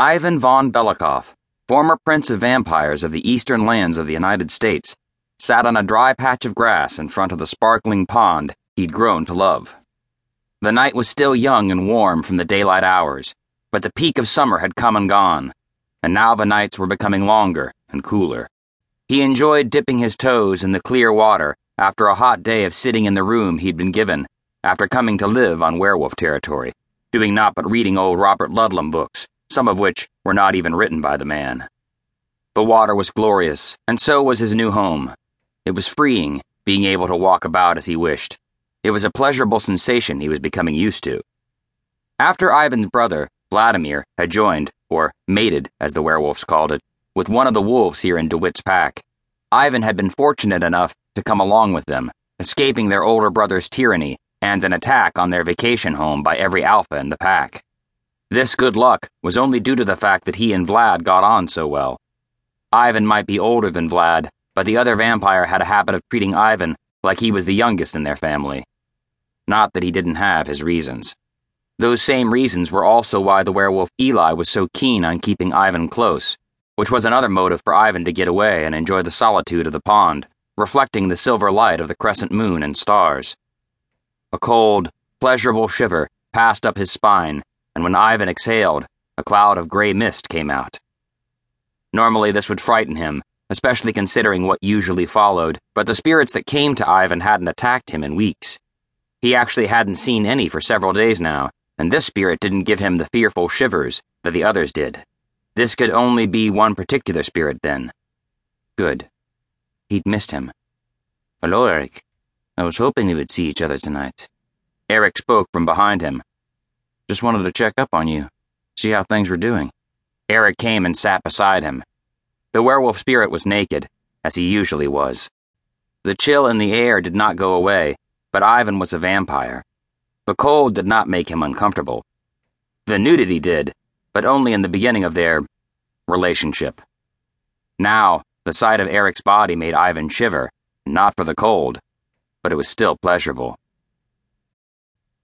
Ivan von Belekoff, former prince of vampires of the eastern lands of the United States, sat on a dry patch of grass in front of the sparkling pond he'd grown to love. The night was still young and warm from the daylight hours, but the peak of summer had come and gone, and now the nights were becoming longer and cooler. He enjoyed dipping his toes in the clear water after a hot day of sitting in the room he'd been given after coming to live on werewolf territory, doing naught but reading old Robert Ludlum books some of which were not even written by the man. The water was glorious, and so was his new home. It was freeing, being able to walk about as he wished. It was a pleasurable sensation he was becoming used to. After Ivan's brother, Vladimir, had joined, or mated, as the werewolves called it, with one of the wolves here in DeWitt's pack, Ivan had been fortunate enough to come along with them, escaping their older brother's tyranny and an attack on their vacation home by every alpha in the pack. This good luck was only due to the fact that he and Vlad got on so well. Ivan might be older than Vlad, but the other vampire had a habit of treating Ivan like he was the youngest in their family. Not that he didn't have his reasons. Those same reasons were also why the werewolf Eli was so keen on keeping Ivan close, which was another motive for Ivan to get away and enjoy the solitude of the pond, reflecting the silver light of the crescent moon and stars. A cold, pleasurable shiver passed up his spine and when Ivan exhaled, a cloud of gray mist came out. Normally, this would frighten him, especially considering what usually followed, but the spirits that came to Ivan hadn't attacked him in weeks. He actually hadn't seen any for several days now, and this spirit didn't give him the fearful shivers that the others did. This could only be one particular spirit, then. Good. He'd missed him. Hello, Eric. I was hoping we would see each other tonight. Eric spoke from behind him, just wanted to check up on you, see how things were doing. Eric came and sat beside him. The werewolf spirit was naked, as he usually was. The chill in the air did not go away, but Ivan was a vampire. The cold did not make him uncomfortable. The nudity did, but only in the beginning of their relationship. Now, the sight of Eric's body made Ivan shiver, not for the cold, but it was still pleasurable.